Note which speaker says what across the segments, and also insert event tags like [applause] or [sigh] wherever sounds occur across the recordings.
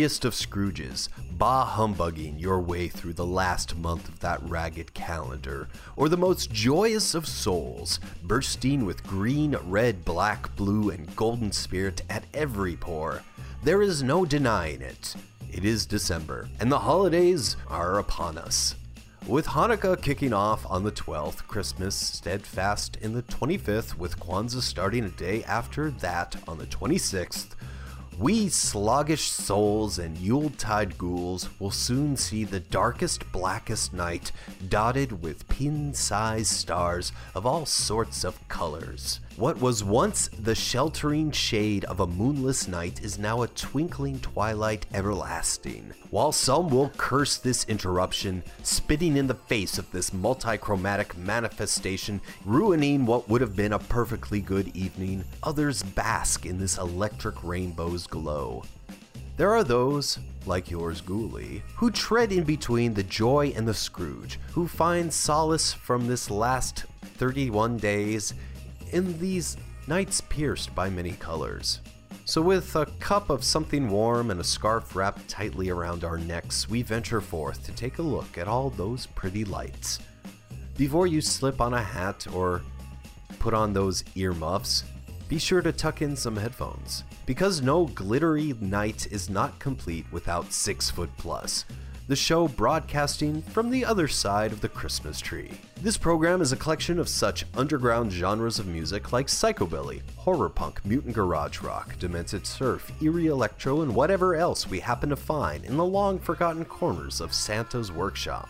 Speaker 1: Scroogiest of Scrooges, bah humbugging your way through the last month of that ragged calendar, or the most joyous of souls, bursting with green, red, black, blue, and golden spirit at every pore. There is no denying it. It is December, and the holidays are upon us. With Hanukkah kicking off on the 12th, Christmas steadfast in the 25th, with Kwanzaa starting a day after that on the 26th, we sluggish souls and Yuletide ghouls will soon see the darkest, blackest night dotted with pin sized stars of all sorts of colors. What was once the sheltering shade of a moonless night is now a twinkling twilight everlasting. While some will curse this interruption, spitting in the face of this multichromatic manifestation, ruining what would have been a perfectly good evening, others bask in this electric rainbow's glow. There are those, like yours, Ghoulie, who tread in between the joy and the Scrooge, who find solace from this last 31 days in these nights pierced by many colors. So, with a cup of something warm and a scarf wrapped tightly around our necks, we venture forth to take a look at all those pretty lights. Before you slip on a hat or put on those earmuffs, be sure to tuck in some headphones, because no glittery night is not complete without Six Foot Plus, the show broadcasting from the other side of the Christmas tree. This program is a collection of such underground genres of music like psychobilly, horror punk, mutant garage rock, demented surf, eerie electro, and whatever else we happen to find in the long forgotten corners of Santa's workshop.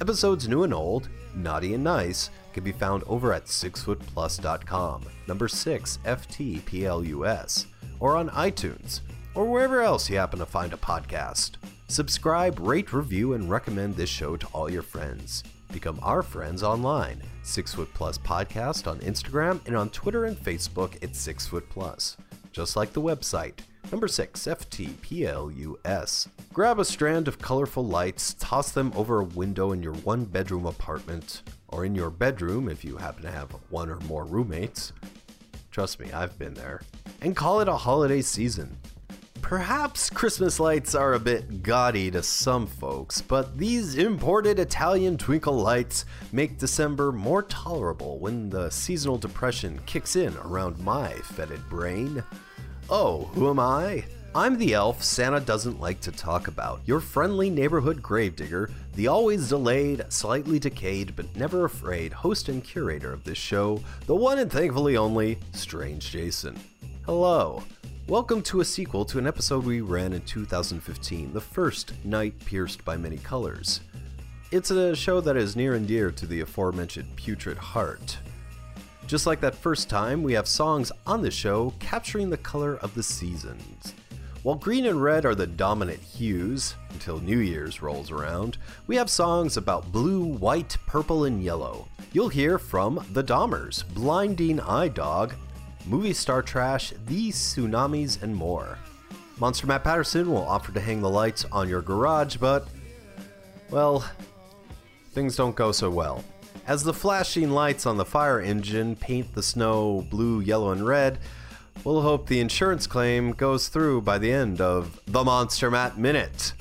Speaker 1: Episodes new and old, naughty and nice, can be found over at sixfootplus.com, number 6 FTPLUS, or on iTunes, or wherever else you happen to find a podcast. Subscribe, rate, review, and recommend this show to all your friends. Become our friends online. Six Foot Plus Podcast on Instagram and on Twitter and Facebook at Six Foot Plus. Just like the website. Number 6 FTPLUS. Grab a strand of colorful lights, toss them over a window in your one bedroom apartment, or in your bedroom if you happen to have one or more roommates. Trust me, I've been there. And call it a holiday season. Perhaps Christmas lights are a bit gaudy to some folks, but these imported Italian twinkle lights make December more tolerable when the seasonal depression kicks in around my fetid brain. Oh, who am I? I'm the elf Santa doesn't like to talk about, your friendly neighborhood gravedigger, the always delayed, slightly decayed, but never afraid host and curator of this show, the one and thankfully only Strange Jason. Hello. Welcome to a sequel to an episode we ran in 2015, The First Night Pierced by Many Colors. It's a show that is near and dear to the aforementioned Putrid Heart. Just like that first time, we have songs on the show capturing the color of the seasons. While green and red are the dominant hues until New Year's rolls around, we have songs about blue, white, purple, and yellow. You'll hear from The Dahmers, Blinding Eye Dog, Movie Star Trash, The Tsunamis, and more. Monster Matt Patterson will offer to hang the lights on your garage, but, well, things don't go so well. As the flashing lights on the fire engine paint the snow blue, yellow, and red, we'll hope the insurance claim goes through by the end of the Monster Matt Minute.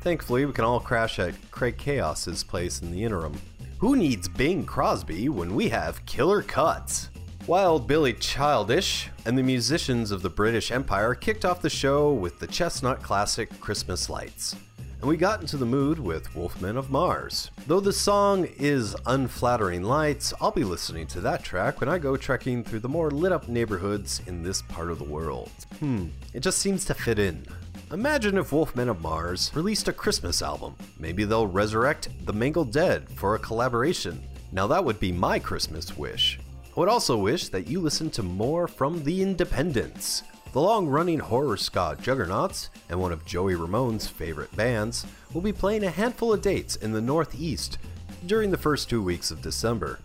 Speaker 1: Thankfully, we can all crash at Craig Chaos's place in the interim. Who needs Bing Crosby when we have killer cuts? Wild Billy Childish and the musicians of the British Empire kicked off the show with the chestnut classic Christmas Lights. And we got into the mood with Wolfmen of Mars. Though the song is Unflattering Lights, I'll be listening to that track when I go trekking through the more lit up neighborhoods in this part of the world. Hmm, it just seems to fit in. Imagine if Wolfmen of Mars released a Christmas album. Maybe they'll resurrect The Mangled Dead for a collaboration. Now that would be my Christmas wish. I would also wish that you listen to more from The Independents, the long running horror ska juggernauts and one of Joey Ramone's favorite bands, will be playing a handful of dates in the Northeast during the first two weeks of December.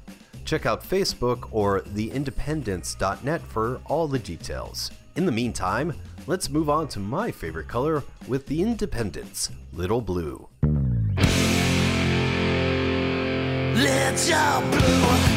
Speaker 1: Check out Facebook or theindependents.net for all the details. In the meantime, let's move on to my favorite color with The Independents, Little Blue.
Speaker 2: Blue, blue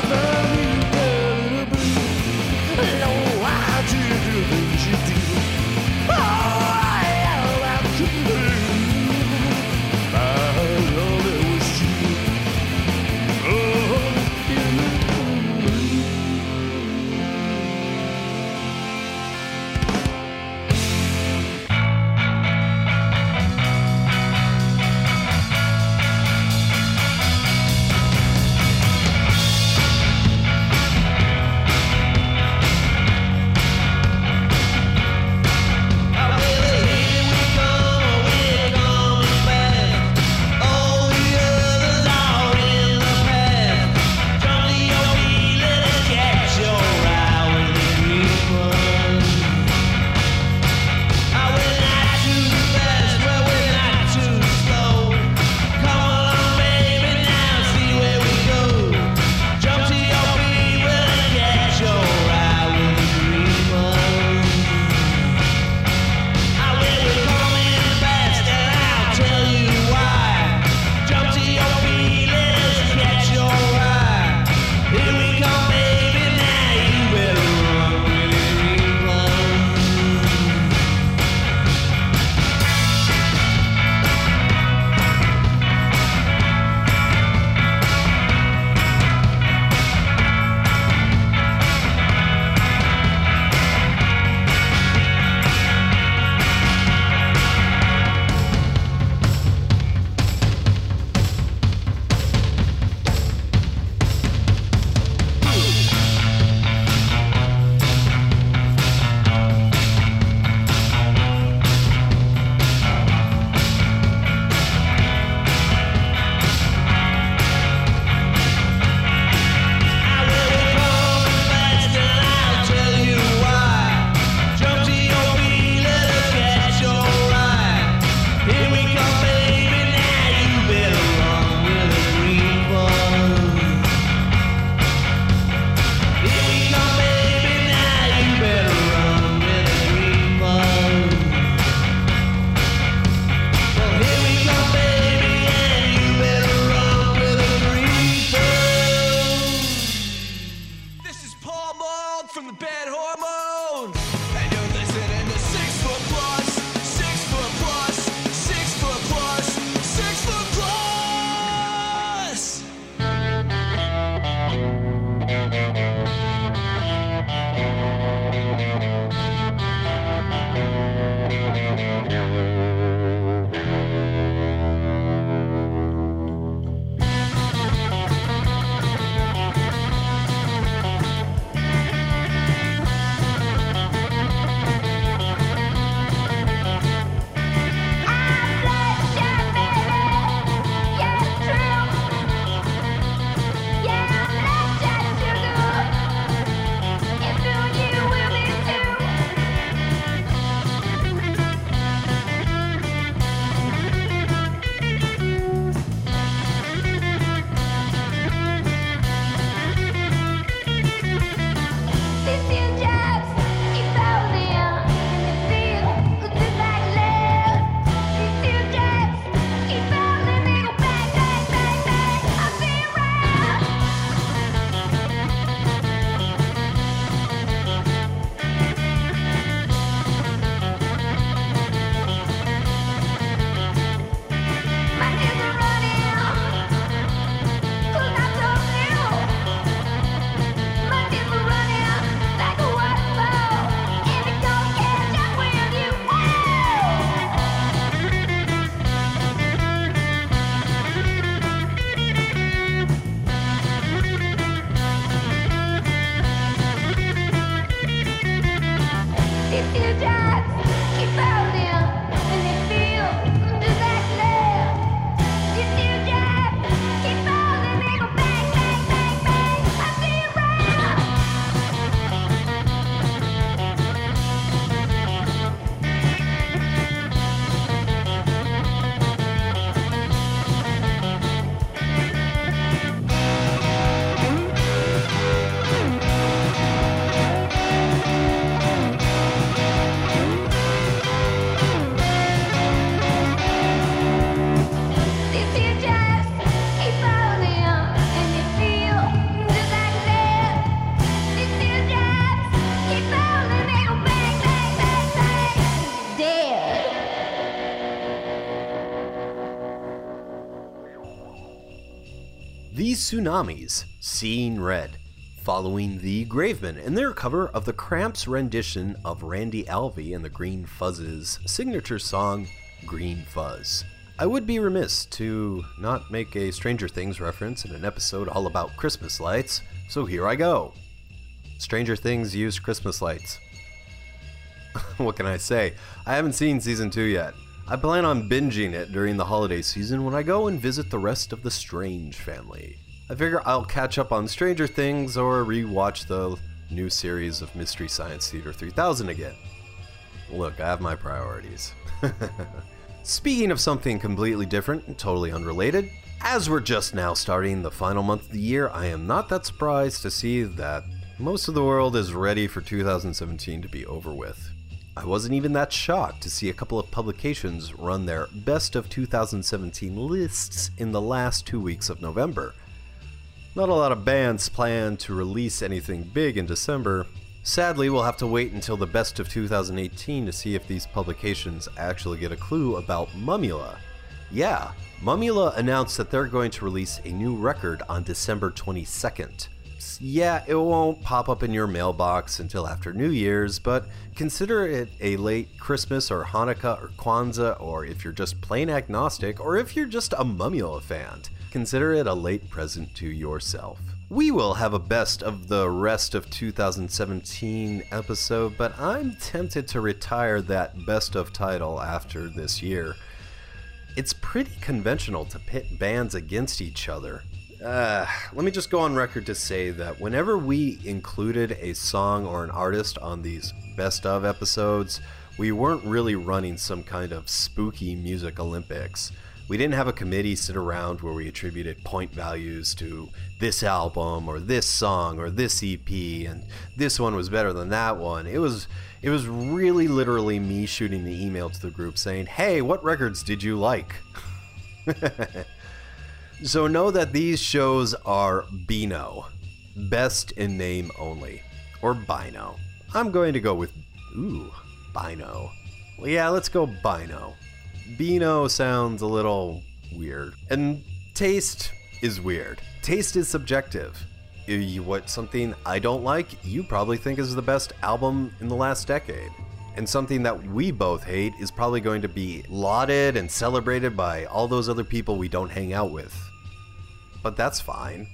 Speaker 2: protect from the bad
Speaker 1: hormone. Tsunamis, Seeing Red, following the Gravemen and their cover of the Cramps rendition of Randy Alvey and the Green Fuzz's signature song, Green Fuzz. I would be remiss to not make a Stranger Things reference in an episode all about Christmas lights, so here I go. Stranger Things used Christmas lights. [laughs] what can I say? I haven't seen season 2 yet. I plan on binging it during the holiday season when I go and visit the rest of the Strange family. I figure I'll catch up on Stranger Things or rewatch the new series of Mystery Science Theater 3000 again. Look, I have my priorities. [laughs] Speaking of something completely different and totally unrelated, as we're just now starting the final month of the year, I am not that surprised to see that most of the world is ready for 2017 to be over with. I wasn't even that shocked to see a couple of publications run their best of 2017 lists in the last two weeks of November. Not a lot of bands plan to release anything big in December. Sadly, we'll have to wait until the best of 2018 to see if these publications actually get a clue about Mumula. Yeah, Mumula announced that they're going to release a new record on December 22nd yeah, it won't pop up in your mailbox until after New Year's, but consider it a late Christmas or Hanukkah or Kwanzaa, or if you're just plain agnostic, or if you're just a Mumula fan, consider it a late present to yourself. We will have a best of the rest of 2017 episode, but I'm tempted to retire that best of title after this year. It's pretty conventional to pit bands against each other. Uh, let me just go on record to say that whenever we included a song or an artist on these best of episodes, we weren't really running some kind of spooky music Olympics. We didn't have a committee sit around where we attributed point values to this album or this song or this EP and this one was better than that one. It was it was really literally me shooting the email to the group saying, "Hey, what records did you like?" [laughs] So know that these shows are Beano, best in name only, or Bino. I'm going to go with, ooh, Bino. Well, yeah, let's go Bino. Bino sounds a little weird. And taste is weird. Taste is subjective. What something I don't like, you probably think is the best album in the last decade. And something that we both hate is probably going to be lauded and celebrated by all those other people we don't hang out with. But that's fine.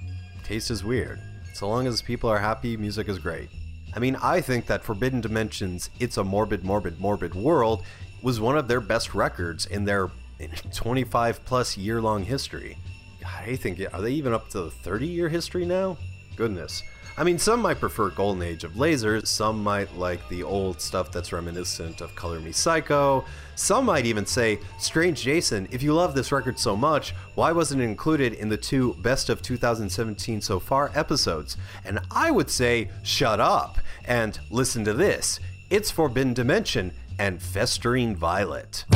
Speaker 1: Taste is weird. So long as people are happy, music is great. I mean, I think that Forbidden Dimensions, It's a Morbid, Morbid, Morbid World was one of their best records in their [laughs] 25 plus year long history. I think, are they even up to the 30 year history now? Goodness. I mean, some might prefer Golden Age of Lasers, some might like the old stuff that's reminiscent of Color Me Psycho, some might even say, Strange Jason, if you love this record so much, why wasn't it included in the two Best of 2017 so far episodes? And I would say, shut up and listen to this. It's Forbidden Dimension and Festering Violet.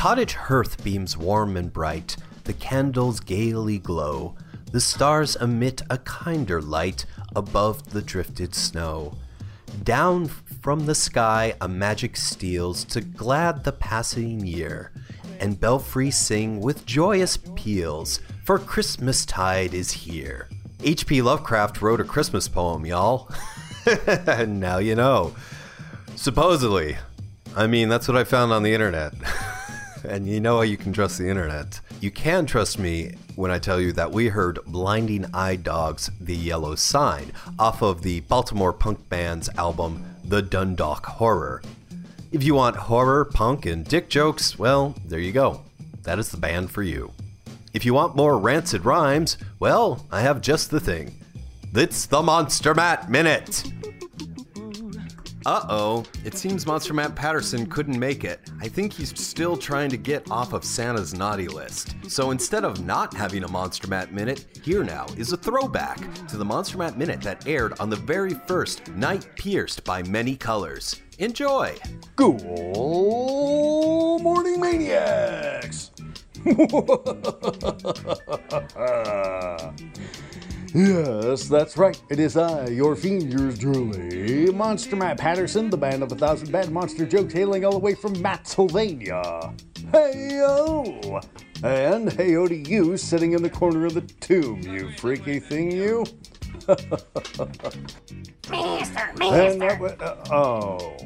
Speaker 1: Cottage hearth beams warm and bright, the candles gaily glow, the stars emit a kinder light above the drifted snow. Down from the sky a magic steals to glad the passing year, and belfries sing with joyous peals, for Christmas tide is here. H.P. Lovecraft wrote a Christmas poem, y'all. [laughs] now you know. Supposedly. I mean, that's what I found on the internet. [laughs] and you know how you can trust the internet. You can trust me when I tell you that we heard Blinding Eye Dogs The Yellow Sign off of the Baltimore punk band's album The Dundalk Horror. If you want horror, punk, and dick jokes, well, there you go. That is the band for you. If you want more rancid rhymes, well, I have just the thing. It's the Monster Matt Minute! Uh oh, it seems Monster Matt Patterson couldn't make it. I think he's still trying to get off of Santa's naughty list. So instead of not having a Monster Matt Minute, here now is a throwback to the Monster Matt Minute that aired on the very first Night Pierced by Many Colors. Enjoy!
Speaker 3: Good morning, maniacs! [laughs] [laughs] yes, that's right. It is I, your fiend, yours truly, Monster Matt Patterson, the man of a thousand bad monster jokes, hailing all the way from Mattsylvania. Hey-o! And hey-o to you, sitting in the corner of the tomb, you freaky thing, you. That
Speaker 4: mister.
Speaker 3: uh, oh,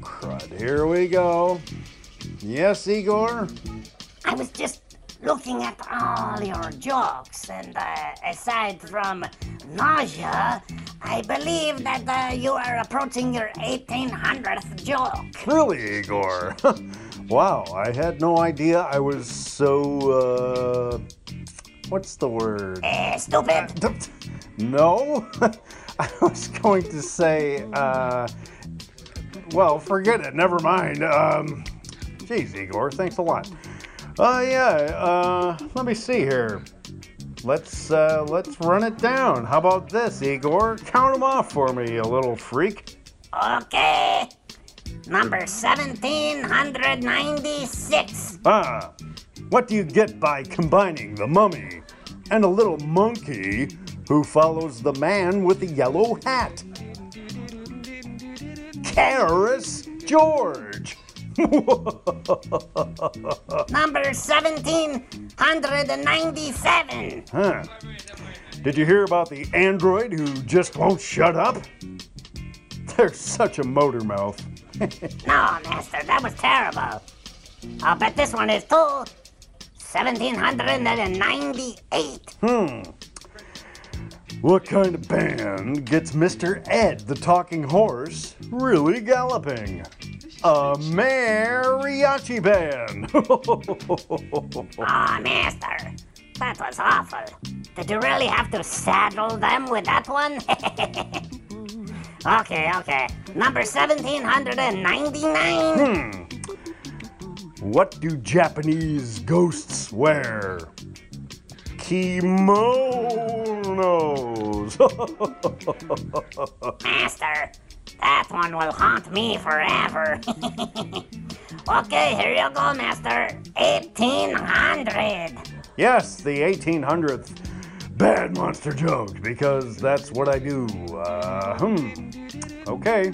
Speaker 3: crud. Here we go. Yes, Igor?
Speaker 4: I was just looking at all your jokes, and uh, aside from nausea, I believe that uh, you are approaching your 1800th joke.
Speaker 3: Really, Igor? [laughs] wow, I had no idea I was so, uh. What's the word?
Speaker 4: Uh, stupid. [laughs]
Speaker 3: No? [laughs] I was going to say, uh. Well, forget it. Never mind. Um. Geez, Igor, thanks a lot. Uh, yeah, uh, let me see here. Let's, uh, let's run it down. How about this, Igor? Count them off for me, you little freak.
Speaker 4: Okay. Number 1796.
Speaker 3: Ah, what do you get by combining the mummy and a little monkey who follows the man with the yellow hat? Karis George. [laughs]
Speaker 4: Number 1797.
Speaker 3: Huh. Did you hear about the android who just won't shut up? They're such a motor mouth. [laughs]
Speaker 4: No, Master, that was terrible. I'll bet this one is too. 1798. Hmm.
Speaker 3: What kind of band gets Mr. Ed the talking horse really galloping? A mariachi band. [laughs]
Speaker 4: Aw, master. That was awful. Did you really have to saddle them with that one? [laughs] okay, okay. Number 1799. Hmm.
Speaker 3: what do Japanese ghosts wear? Kimonos. [laughs]
Speaker 4: Master, that one will haunt me forever. [laughs] okay, here you go, Master. 1800.
Speaker 3: yes, the 1800th bad monster joke, because that's what I do. Uh, hmm. Okay,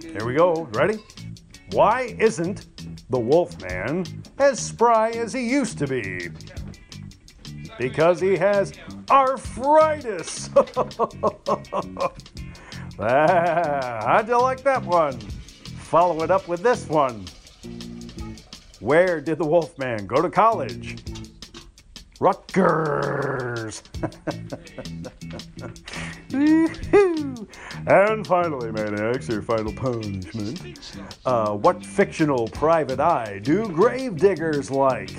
Speaker 3: here we go. Ready? Why isn't the Wolfman as spry as he used to be? Because he has arthritis. [laughs] ah, [laughs] how'd you like that one? Follow it up with this one. Where did the Wolfman go to college? Rutgers. [laughs] and finally, maniacs, your final punishment. Uh, what fictional private eye do gravediggers like?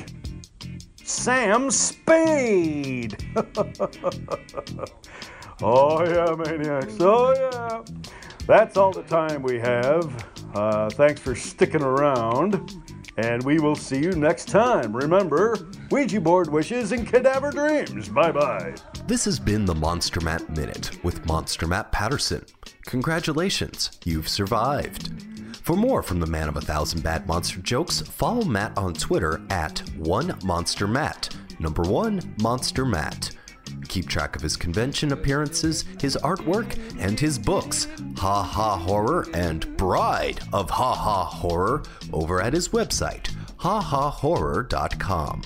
Speaker 3: Sam Spade. [laughs] oh yeah, maniacs. Oh yeah. That's all the time we have. Uh, thanks for sticking around. And we will see you next time. Remember, Ouija board wishes and cadaver dreams. Bye bye.
Speaker 1: This has been the Monster Matt Minute with Monster Matt Patterson. Congratulations, you've survived. For more from the man of a thousand bad monster jokes, follow Matt on Twitter at one monster Matt. Number one monster Matt. Keep track of his convention appearances, his artwork, and his books, Ha Ha Horror and Bride of Ha Ha Horror, over at his website, hahahorror.com.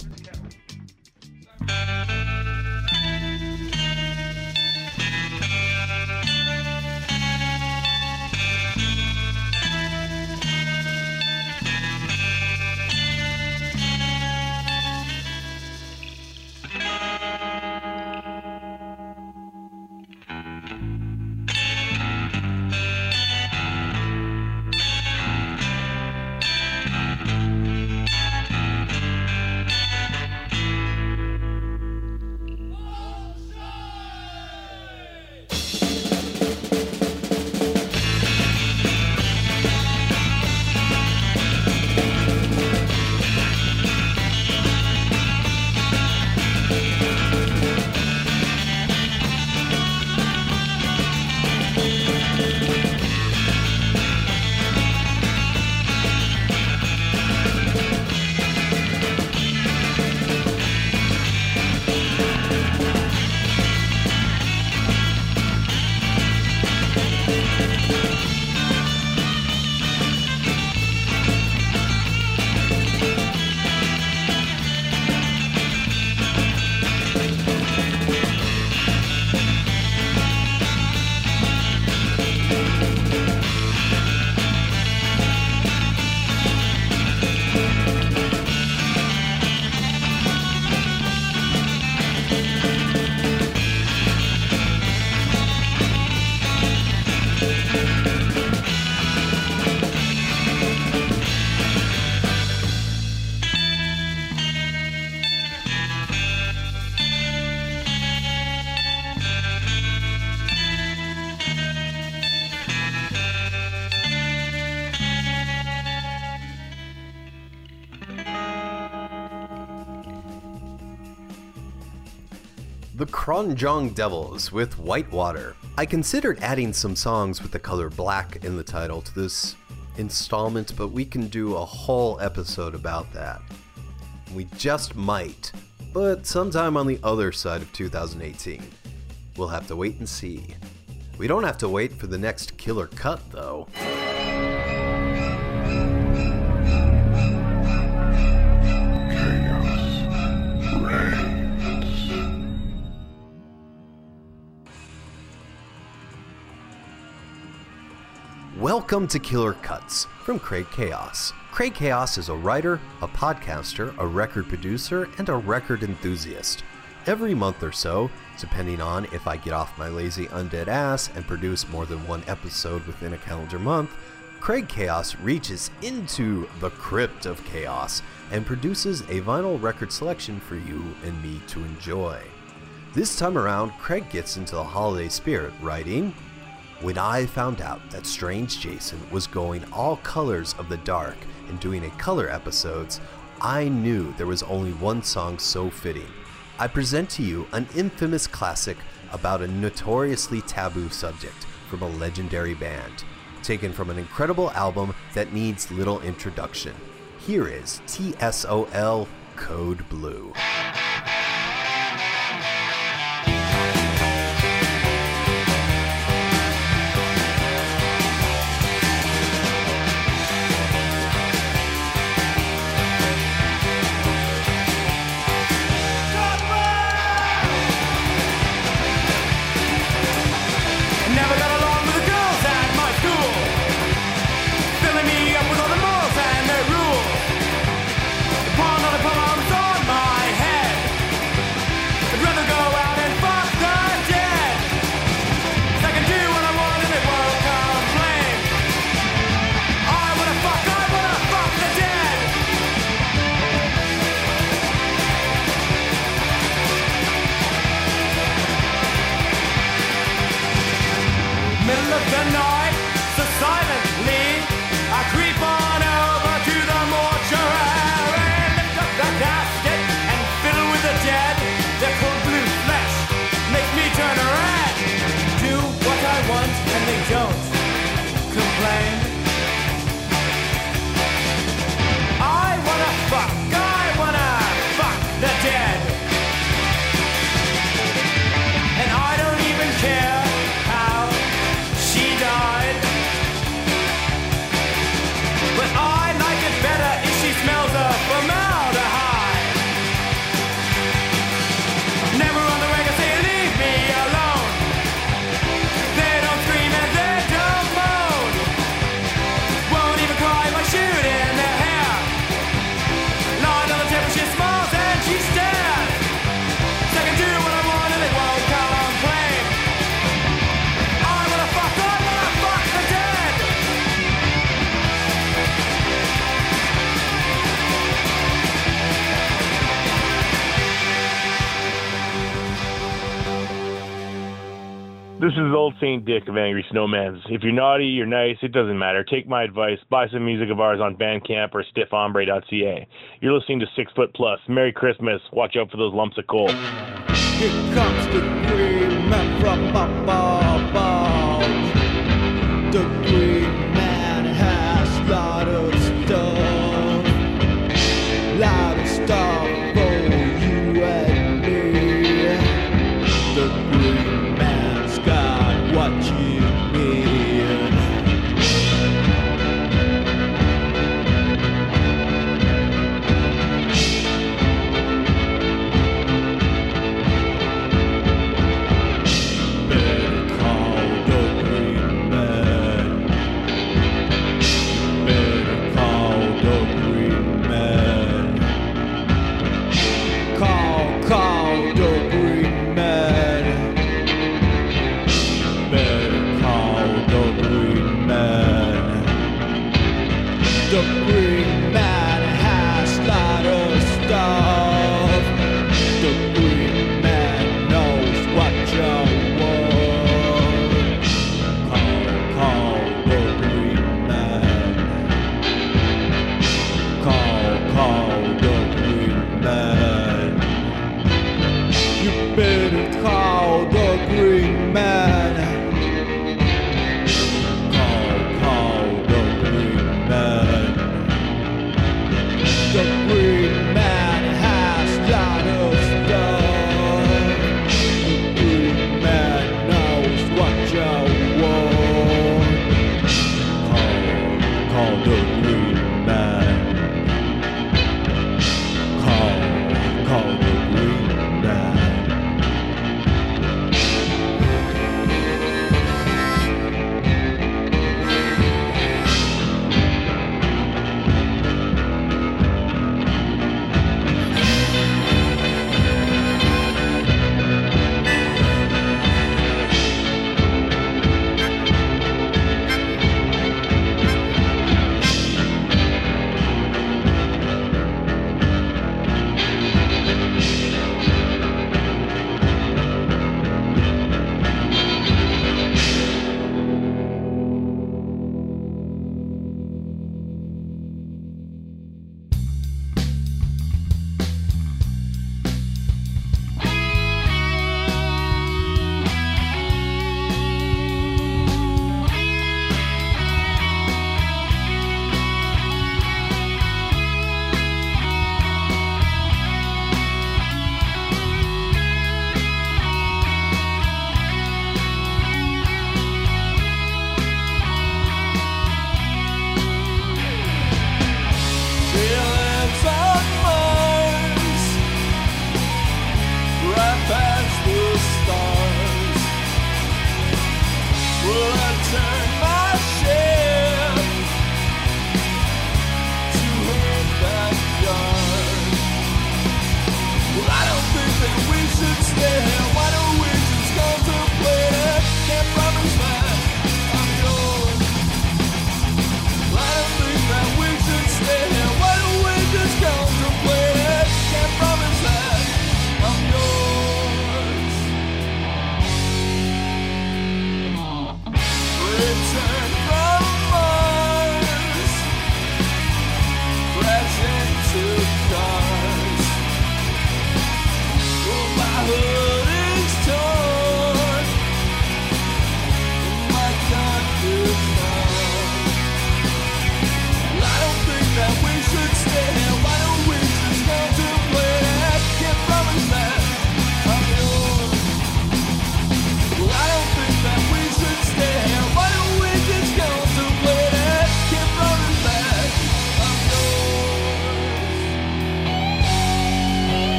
Speaker 1: The Krontjong Devils with Whitewater. I considered adding some songs with the color black in the title to this installment, but we can do a whole episode about that. We just might, but sometime on the other side of 2018. We'll have to wait and see. We don't have to wait for the next killer cut, though. Welcome to Killer Cuts from Craig Chaos.
Speaker 5: Craig Chaos is a writer, a podcaster, a record producer, and a record enthusiast. Every month or so, depending on if I get off my lazy undead ass and produce more than one episode within a calendar month, Craig Chaos reaches into the crypt of chaos and produces a vinyl record selection for you and me to enjoy. This time around, Craig gets into the holiday spirit, writing When I found out that Strange Jason was going all colors of the dark and doing a color episodes, I knew there was only one song so fitting. I present to you an infamous classic about a notoriously taboo subject from a legendary band, taken from an incredible album that needs little introduction. Here is TSOL Code Blue.
Speaker 6: Dick of Angry Snowmans. If you're naughty, you're nice, it doesn't matter. Take my advice, buy some music of ours on Bandcamp or stiffhombre.ca. You're listening to Six Foot Plus. Merry Christmas. Watch out for those lumps of coal.
Speaker 7: Here comes the green man from.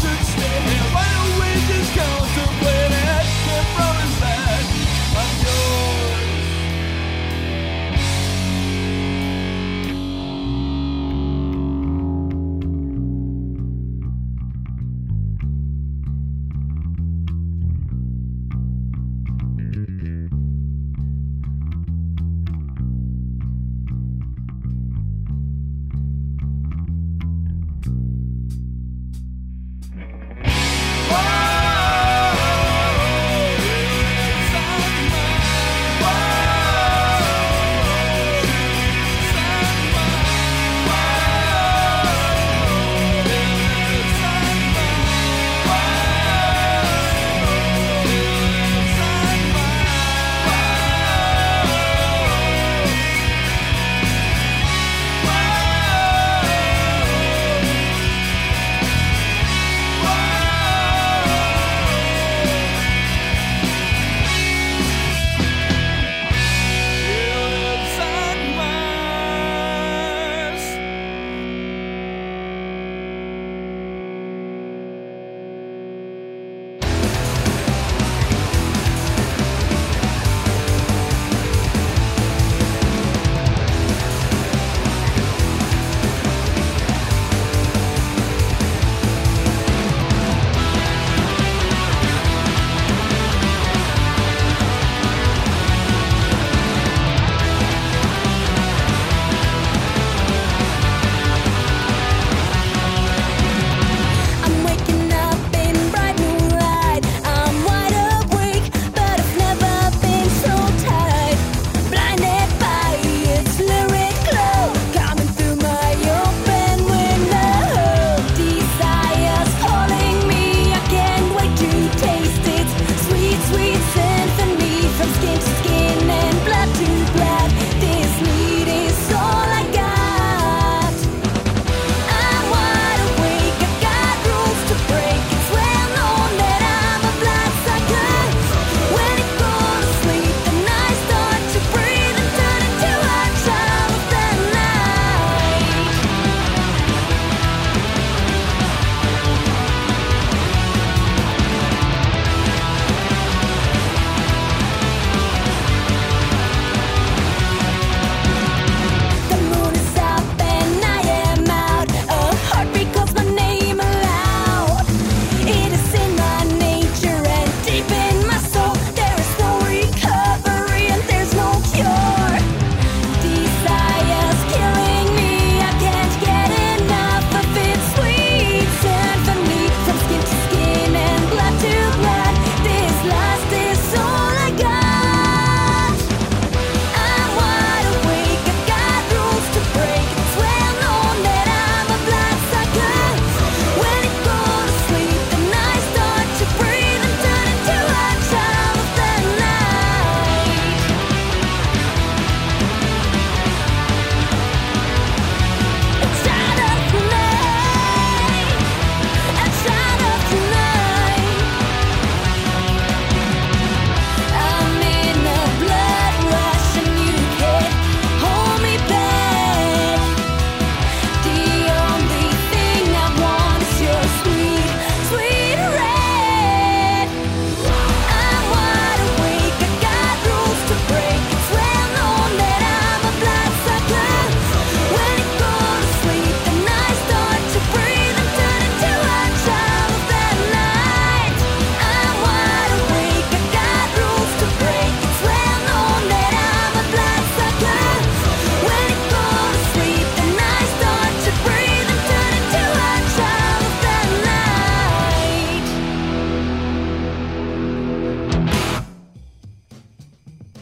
Speaker 5: should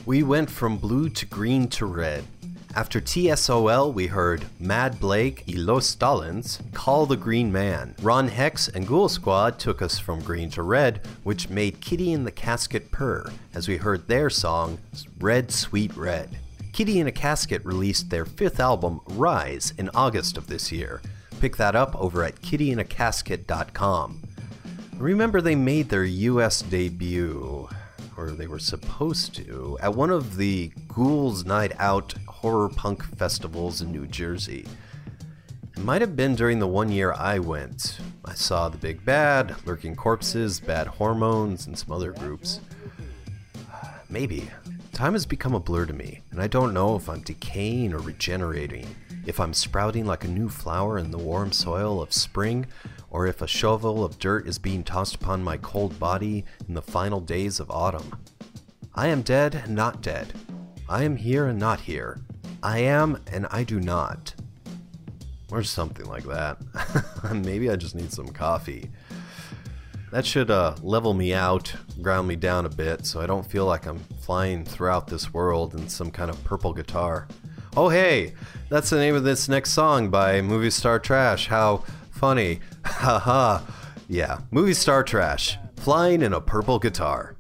Speaker 5: We
Speaker 1: went from blue to green to red. After TSOL, we heard Mad Blake y Stalins call the Green Man. Ron Hex and Ghoul Squad took us from green to red, which made Kitty in the Casket purr as we heard their song Red Sweet Red. Kitty in a Casket released their fifth album, Rise, in August of this year. Pick that up over at kittyinacasket.com. Remember, they made their US debut, or they were supposed to, at one of the Ghouls Night Out horror punk festivals in New Jersey. It might have been during the one year I went. I saw The Big Bad, Lurking Corpses, Bad Hormones, and some other groups. Maybe. Time has become a blur to me, and I don't know if I'm decaying or regenerating, if I'm sprouting like a new flower in the warm soil of spring, or if a shovel of dirt is being tossed upon my cold body in the final days of autumn. I am dead and not dead. I am here and not here. I am and I do not. Or something like that. [laughs] Maybe I just need some coffee. That should uh, level me out, ground me down a bit, so I don't feel like I'm flying throughout this world in some kind of purple guitar. Oh, hey, that's the name of this next song by Movie Star Trash. How funny. [laughs] Haha. yeah, Movie Star Trash. Flying in a purple guitar.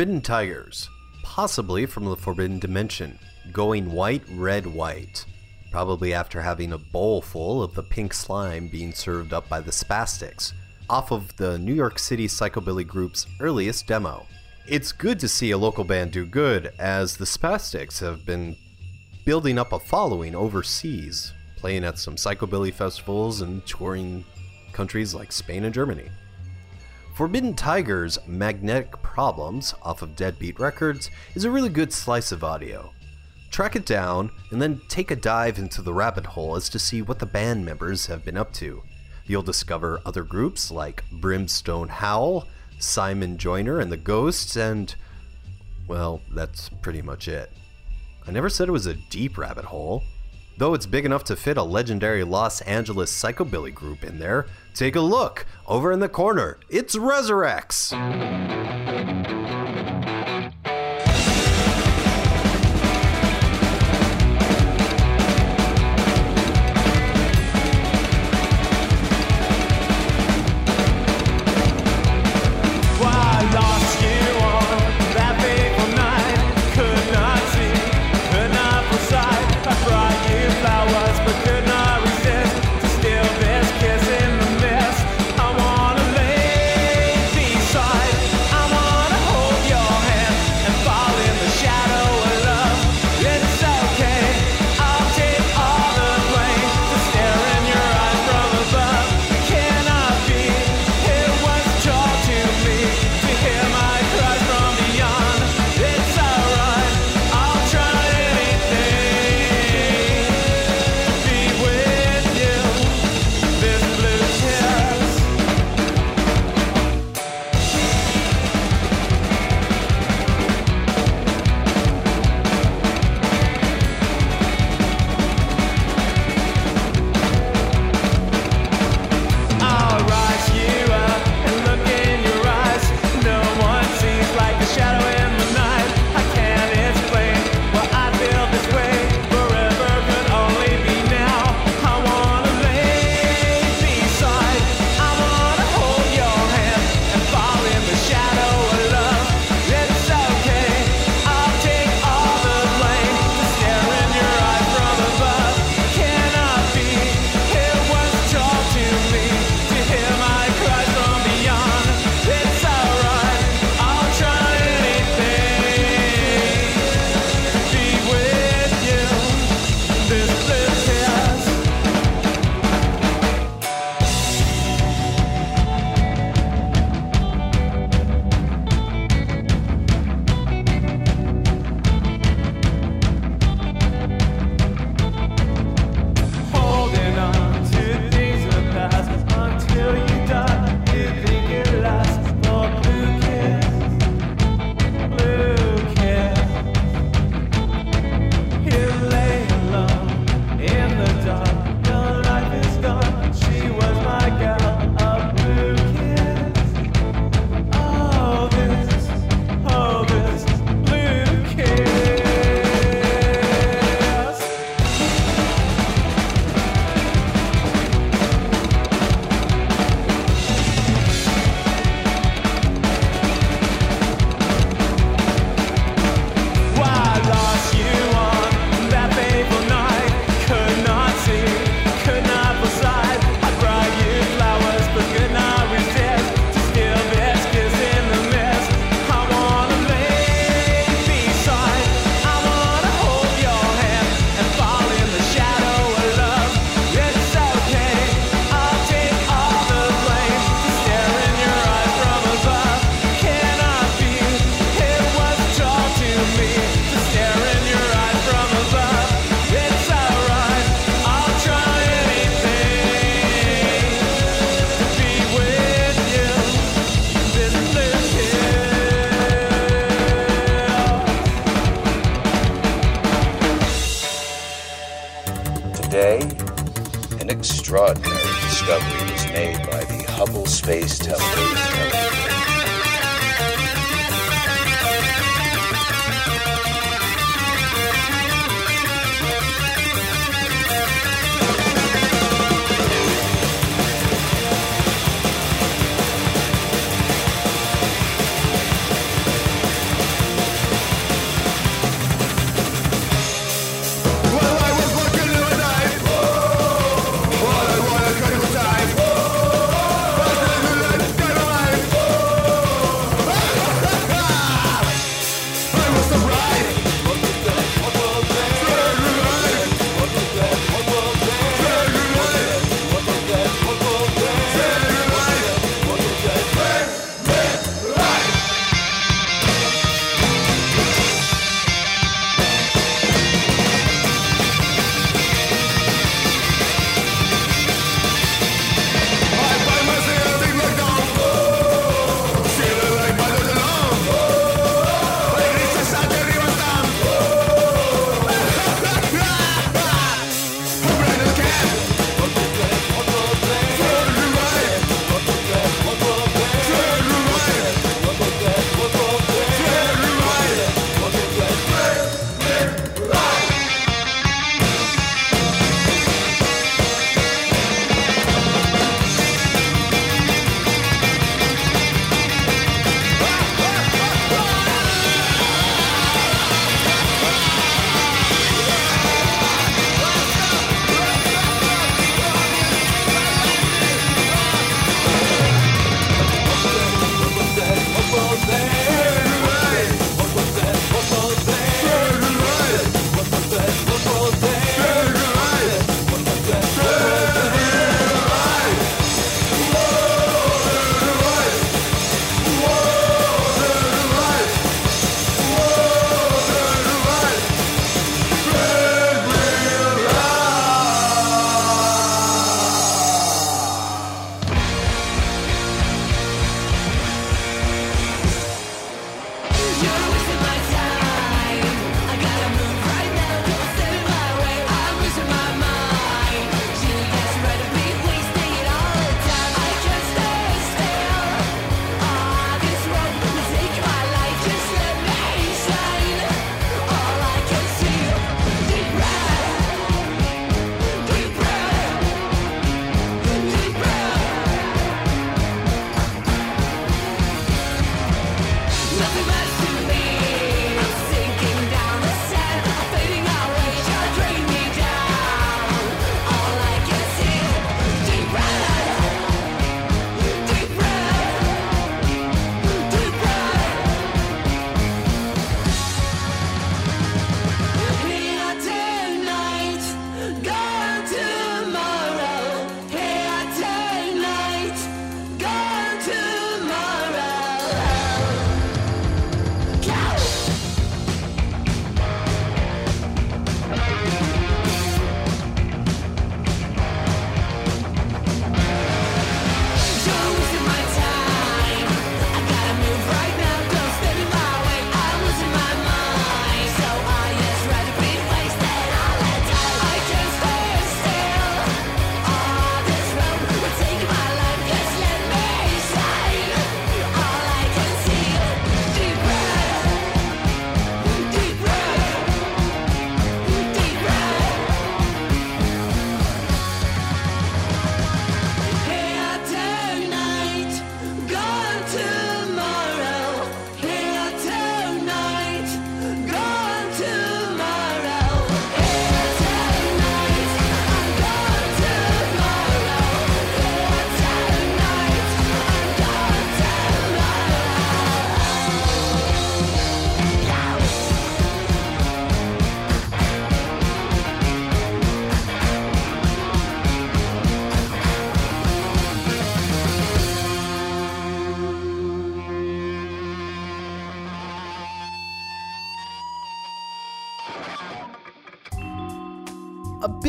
Speaker 1: Forbidden Tigers, possibly from the Forbidden Dimension, going white, red, white. Probably after having a bowl full of the pink slime being served up by the Spastics, off of the New York City Psychobilly Group's earliest demo. It's good to see a local band do good, as the Spastics have been building up a following overseas, playing at some psychobilly festivals and touring countries like Spain and Germany. Forbidden Tiger's Magnetic Problems off of Deadbeat Records is a really good slice of audio. Track it down and then take a dive into the rabbit hole as to see what the band members have been up to. You'll discover other groups like Brimstone Howl, Simon Joyner and the Ghosts, and. well, that's pretty much it. I never said it was a deep rabbit hole. Though it's big enough to fit a legendary Los Angeles psychobilly group in there, take a look. Over in the corner, it's
Speaker 8: Rezurex.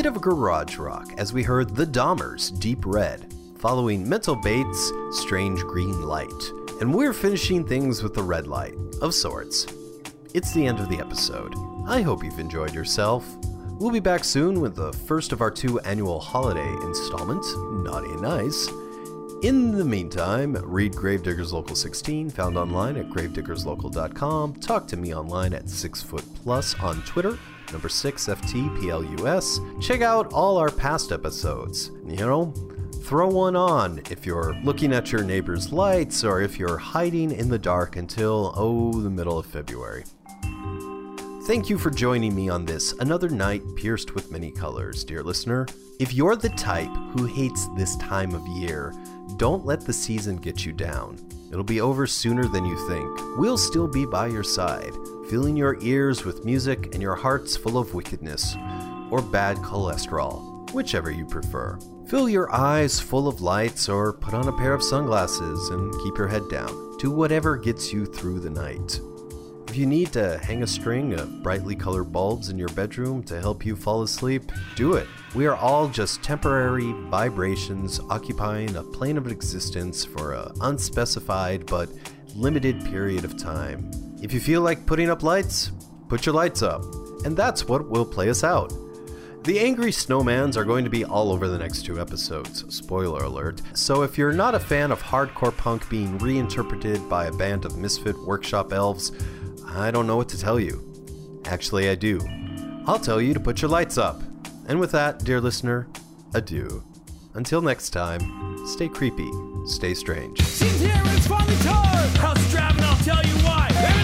Speaker 8: Bit of garage rock as we heard The Dahmers' Deep Red, following Mental Bates' Strange Green Light. And we're finishing things with the red light, of sorts. It's the end of the episode. I hope you've enjoyed yourself.
Speaker 1: We'll be back soon with the first of our two annual holiday installments, Naughty and Nice. In the meantime, read Gravediggers Local 16, found online at gravediggerslocal.com. Talk to me online at 6foot plus on Twitter, number 6FTPLUS. Check out all our past episodes. You know, throw one on if you're looking at your neighbor's lights or if you're hiding in the dark until, oh, the middle of February. Thank you for joining me on this, another night pierced with many colors, dear listener. If you're the type who hates this time of year, don't let the season get you down. It'll be over sooner than you think. We'll still be by your side, filling your ears with music and your hearts full of wickedness, or bad cholesterol, whichever you prefer. Fill your eyes full of lights or put on a pair of sunglasses and keep your head down. Do whatever gets you through the night. If you need to hang a string of brightly colored bulbs in your bedroom to help you fall asleep, do it. We are all just temporary vibrations occupying a plane of existence for an unspecified but limited period of time. If you feel like putting up lights, put your lights up. And that's what will play us out. The Angry Snowmans are going to be all over the next two episodes, spoiler alert. So if you're not a fan of hardcore punk being reinterpreted by a band of misfit workshop elves, I don't know what to tell you. Actually, I do. I'll tell you to put your lights up. And with that, dear listener, adieu. Until next time, stay creepy, stay strange.
Speaker 5: Here it's finally time. How's it driving? I'll tell you why.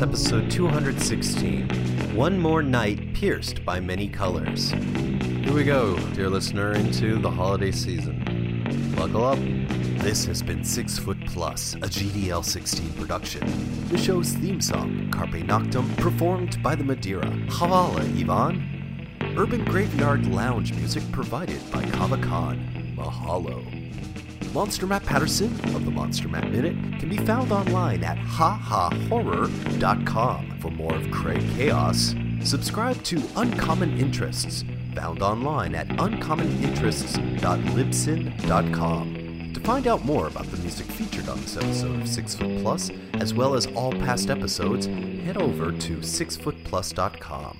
Speaker 1: Episode 216. One more night pierced by many colors. Here we go, dear listener, into the holiday season. Buckle up. This has been Six Foot Plus, a GDL 16 production. The show's theme song, Carpe Noctem, performed by the Madeira. Havala, Ivan. Urban Graveyard Lounge music provided by Kava Kon. Mahalo. Monster Matt Patterson of the Monster Matt Minute can be found online at hahahorror.com for more of Craig Chaos. Subscribe to Uncommon Interests, found online at uncommoninterests.libsyn.com. To find out more about the music featured on this episode of Six Foot Plus, as well as all past episodes, head over to sixfootplus.com.